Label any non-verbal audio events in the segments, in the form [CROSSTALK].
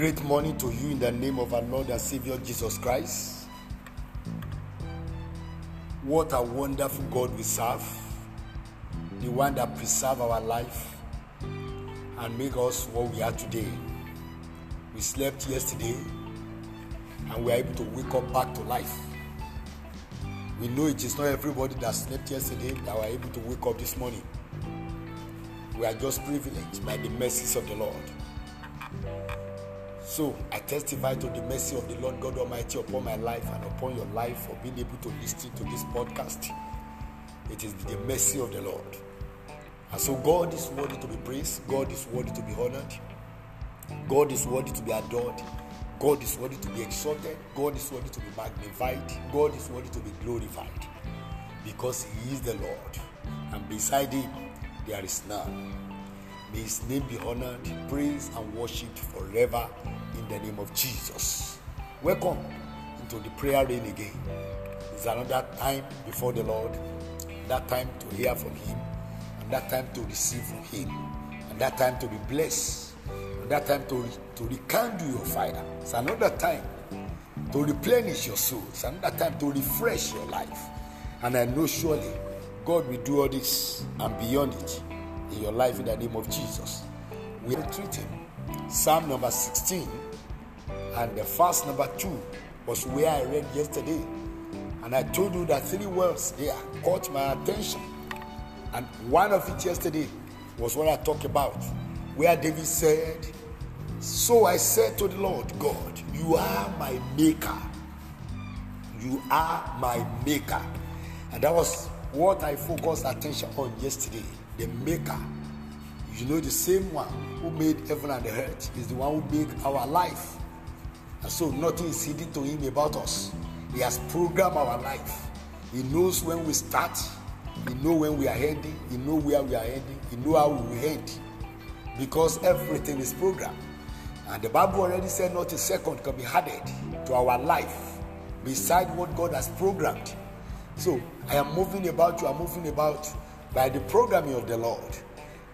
great morning to you in the name of our Lord and Savior Jesus Christ. What a wonderful God we serve, the one that preserve our life and make us what we are today. We slept yesterday and we are able to wake up back to life. We know it is not everybody that slept yesterday that were able to wake up this morning. We are just privileged by the mercies of the Lord. So I testify to the mercy of the Lord God Almighty upon my life and upon your life for being able to listen to this podcast. It is the mercy of the Lord. And so God is worthy to be praised, God is worthy to be honored, God is worthy to be adored, God is worthy to be exalted, God is worthy to be magnified, God is worthy to be glorified. Because He is the Lord, and beside Him there is none. May His name be honored, praised, and worshipped forever in the name of Jesus. Welcome into the prayer rain again. It's another time before the Lord, that time to hear from Him, and that time to receive from Him, and that time to be blessed, and that time to, to rekindle your fire. It's another time to replenish your soul. It's another time to refresh your life. And I know surely God will do all this and beyond it in your life in the name of Jesus. We are treating Psalm number 16 and the verse number 2 was where I read yesterday. And I told you that three words there caught my attention. And one of it yesterday was what I talked about, where David said, So I said to the Lord God, You are my maker. You are my maker. And that was what I focused attention on yesterday the maker. You know, the same one who made heaven and the earth is the one who made our life. And so nothing is hidden to him about us. He has programmed our life. He knows when we start. He knows when we are heading. He knows where we are heading. He knows how we will head. Because everything is programmed. And the Bible already said not a second can be added to our life beside what God has programmed. So I am moving about, you are moving about by the programming of the Lord.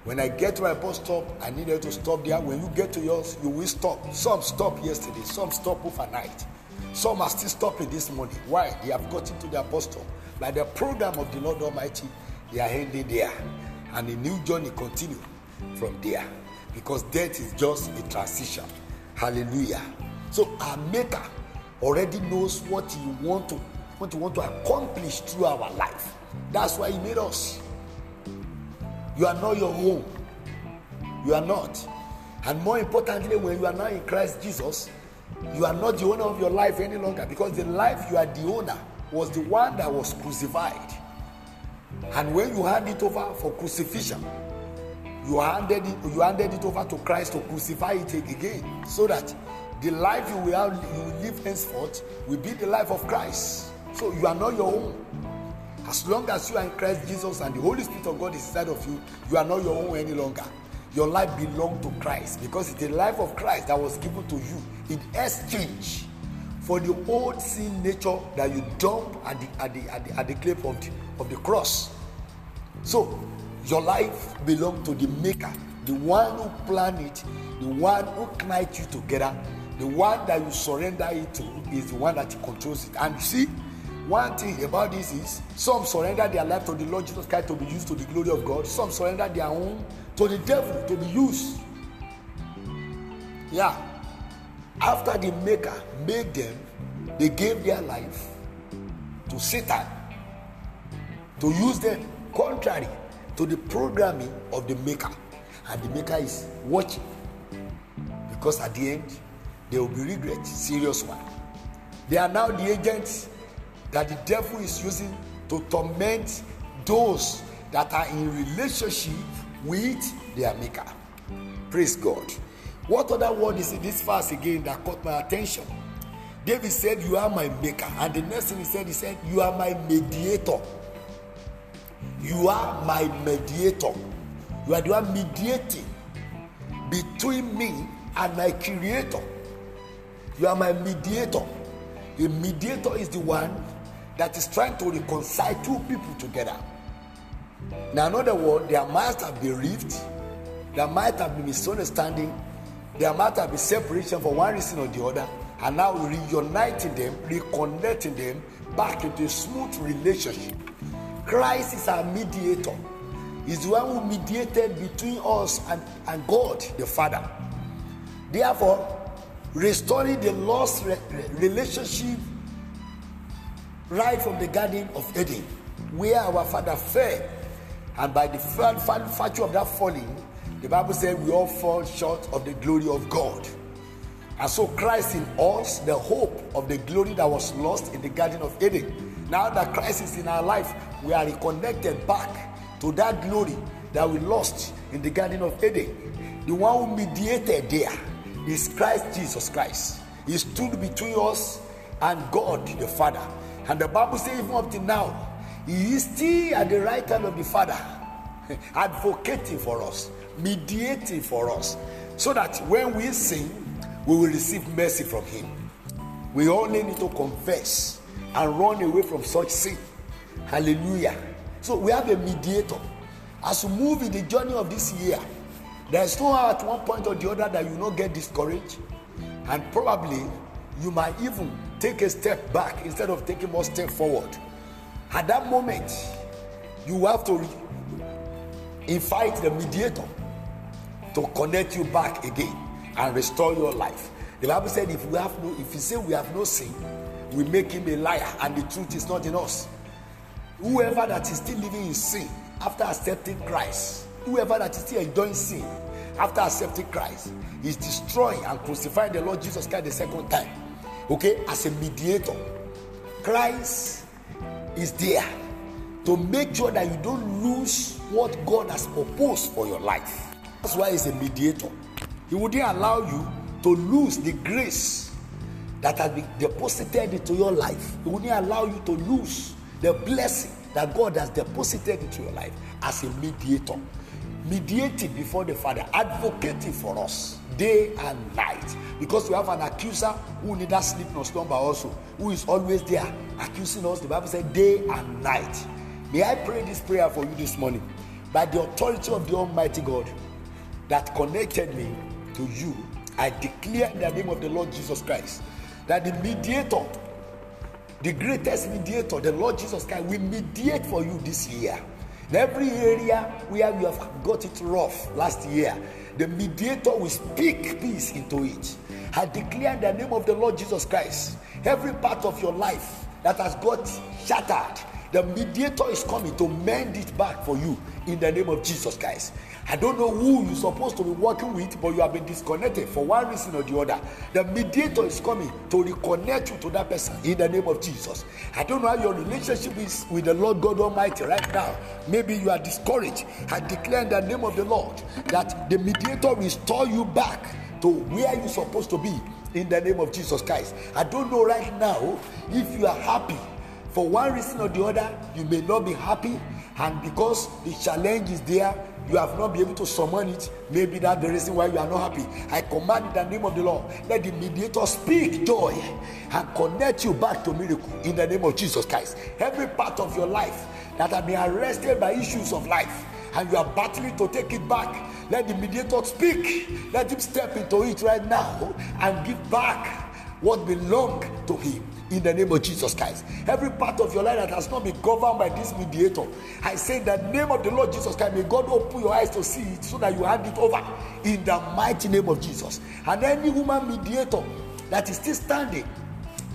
When I get to my bus stop, I needed to stop there. When you get to yours, you will stop. Some stopped yesterday, some stopped overnight. Some are still stopping this morning. Why? They have gotten to their bus stop. By the program of the Lord Almighty, they are ending there. And a new journey continue from there. Because death is just a transition. Hallelujah. So our maker already knows what he want to what he want to accomplish through our life. That's why he made us. You are not your own. You are not. And more importantly, when you are now in Christ Jesus, you are not the owner of your life any longer because the life you are the owner was the one that was crucified. And when you hand it over for crucifixion, you handed it, you handed it over to Christ to crucify it again, so that the life you will, have, you live henceforth will be the life of Christ. So you are not your own. As long as you are in Christ Jesus and the Holy Spirit of God is inside of you, you are not your own any longer. Your life belongs to Christ because it's the life of Christ that was given to you in exchange for the old sin nature that you dump at the at the at the, at the cliff of the, of the cross. So your life belongs to the Maker, the one who planned it, the one who knit you together, the one that you surrender it to is the one that controls it. And you see, one thing about this is some surrender their life to the Lord Jesus Christ to be used to the glory of God. Some surrender their own to the devil to be used. Yeah. After the maker made them, they gave their life to Satan to use them contrary to the programming of the maker. And the maker is watching. Because at the end, there will be regret, serious one. They are now the agents that the devil is using to torment those that are in relationship with their maker. Praise God. What other word is in this verse again that caught my attention? David said, You are my maker. And the next thing he said, he said, You are my mediator. You are my mediator. You are the one mediating between me and my creator. You are my mediator. A mediator is the one that is trying to reconcile two people together. Now, another word, there might have been rift, there might have been misunderstanding, There might have been separation for one reason or the other, and now reuniting them, reconnecting them back into a smooth relationship. Christ is our mediator. He's the one who mediated between us and, and God the Father. Therefore, restoring the lost re- relationship right from the Garden of Eden, where our Father fell, and by the virtue of that falling, the Bible said we all fall short of the glory of God. And so Christ in us, the hope of the glory that was lost in the Garden of Eden. Now that Christ is in our life, we are reconnected back to that glory that we lost in the Garden of Eden. The one who mediated there is Christ Jesus Christ. He stood between us and God the Father. And the Bible says, even up to now, He is still at the right hand of the Father, [LAUGHS] advocating for us, mediating for us, so that when we sin, we will receive mercy from Him. We only need to confess and run away from such sin. Hallelujah. So we have a mediator. As we move in the journey of this year, there is no at one point or the other that you not get discouraged, and probably you might even take a step back instead of taking more step forward. At that moment, you have to invite the mediator to connect you back again and restore your life. The Bible said, if we have no, if you say we have no sin, we make him a liar, and the truth is not in us. Whoever that is still living in sin after accepting Christ, whoever that is still enjoying sin after accepting Christ, is destroying and crucifying the Lord Jesus Christ the second time. Okay, as a mediator, Christ is there to make sure that you don't lose what God has proposed for your life. That's why he's a mediator. He wouldn't allow you to lose the grace that has been deposited into your life. He wouldn't allow you to lose the blessing that God has deposited into your life as a mediator. Mediating before the Father, advocating for us day and night. Because we have an accuser who neither sleep nor slumber also, who is always there accusing us. The Bible said day and night. May I pray this prayer for you this morning by the authority of the Almighty God that connected me to you, I declare in the name of the Lord Jesus Christ that the mediator, the greatest mediator, the Lord Jesus Christ, will mediate for you this year. Every area where you have got it rough last year, the mediator will speak peace into it. I declare the name of the Lord Jesus Christ, every part of your life that has got shattered, the mediator is coming to mend it back for you in the name of Jesus Christ. I don't know who you're supposed to be working with, but you have been disconnected for one reason or the other. The mediator is coming to reconnect you to that person in the name of Jesus. I don't know how your relationship is with the Lord God Almighty right now. Maybe you are discouraged. I declare in the name of the Lord that the mediator restore you back to where you're supposed to be in the name of Jesus Christ. I don't know right now if you are happy. For one reason or the other, you may not be happy, and because the challenge is there, you have not been able to summon it, maybe that's the reason why you are not happy. I command in the name of the Lord, let the mediator speak joy and connect you back to miracle in the name of Jesus Christ. Every part of your life that have been arrested by issues of life and you are battling to take it back, let the mediator speak. Let him step into it right now and give back what belong to him in the name of Jesus Christ. Every part of your life that has not been governed by this mediator, I say the name of the Lord Jesus Christ, may God open your eyes to see it so that you hand it over in the mighty name of Jesus. And any human mediator that is still standing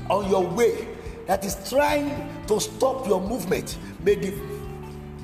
on your way, that is trying to stop your movement, may the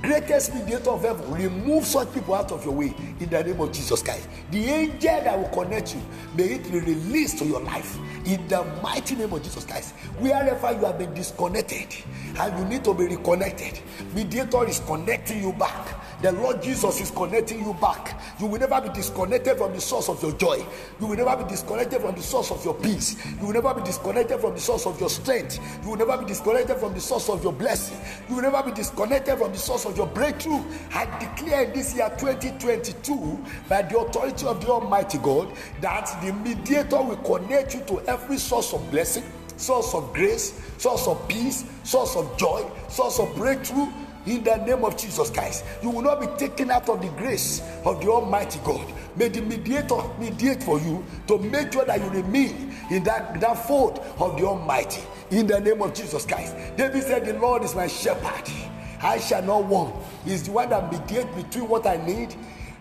greatest mediator of heaven remove such people out of your way in the name of Jesus Christ. The angel that will connect you, may it be released to your life in the mighty name of Jesus Christ. Wherever you have been disconnected and you need to be reconnected, mediator is connecting you back. The Lord Jesus is connecting you back. You will never be disconnected from the source of your joy. You will never be disconnected from the source of your peace. You will never be disconnected from the source of your strength. You will never be disconnected from the source of your blessing. You will never be disconnected from the source of your breakthrough. I declare in this year 2022 by the authority of the Almighty God that the mediator will connect you to every source of blessing, source of grace, source of peace, source of joy, source of breakthrough in the name of Jesus Christ. You will not be taken out of the grace of the Almighty God. May the mediator mediate for you to make sure that you remain in that, that fold of the Almighty in the name of Jesus Christ. David said, The Lord is my shepherd. I shall not want. He's the one that mediates between what I need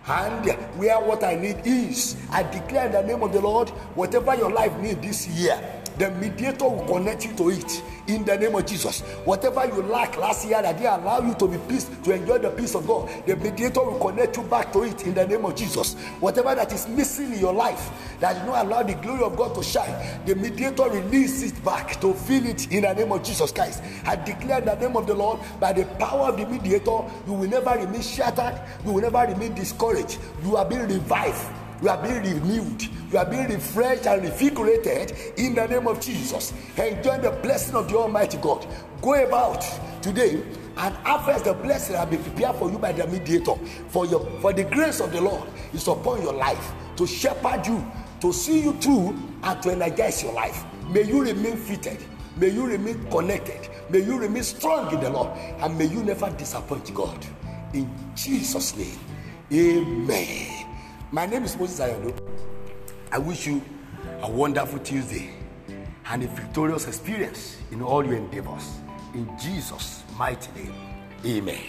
and where what I need is. I declare in the name of the Lord, whatever your life needs this year, the mediator will connect you to it in the name of Jesus. Whatever you lack last year that didn't allow you to be peace, to enjoy the peace of God, the mediator will connect you back to it in the name of Jesus. Whatever that is missing in your life that did not allow the glory of God to shine, the mediator release it back to fill it in the name of Jesus Christ. I declare in the name of the Lord, by the power of the mediator, you will never remain shattered, you will never remain discouraged. You are being revived you are being renewed. You are being refreshed and revigorated in the name of Jesus. Enjoy the blessing of the Almighty God. Go about today and harvest the blessing that will be prepared for you by the mediator. For your for the grace of the Lord is upon your life to shepherd you, to see you through, and to energize your life. May you remain fitted. May you remain connected. May you remain strong in the Lord. And may you never disappoint God. In Jesus' name. Amen. My name is Moses Ayodo. I wish you a wonderful Tuesday and a victorious experience in all your endeavors. In Jesus' mighty name, amen.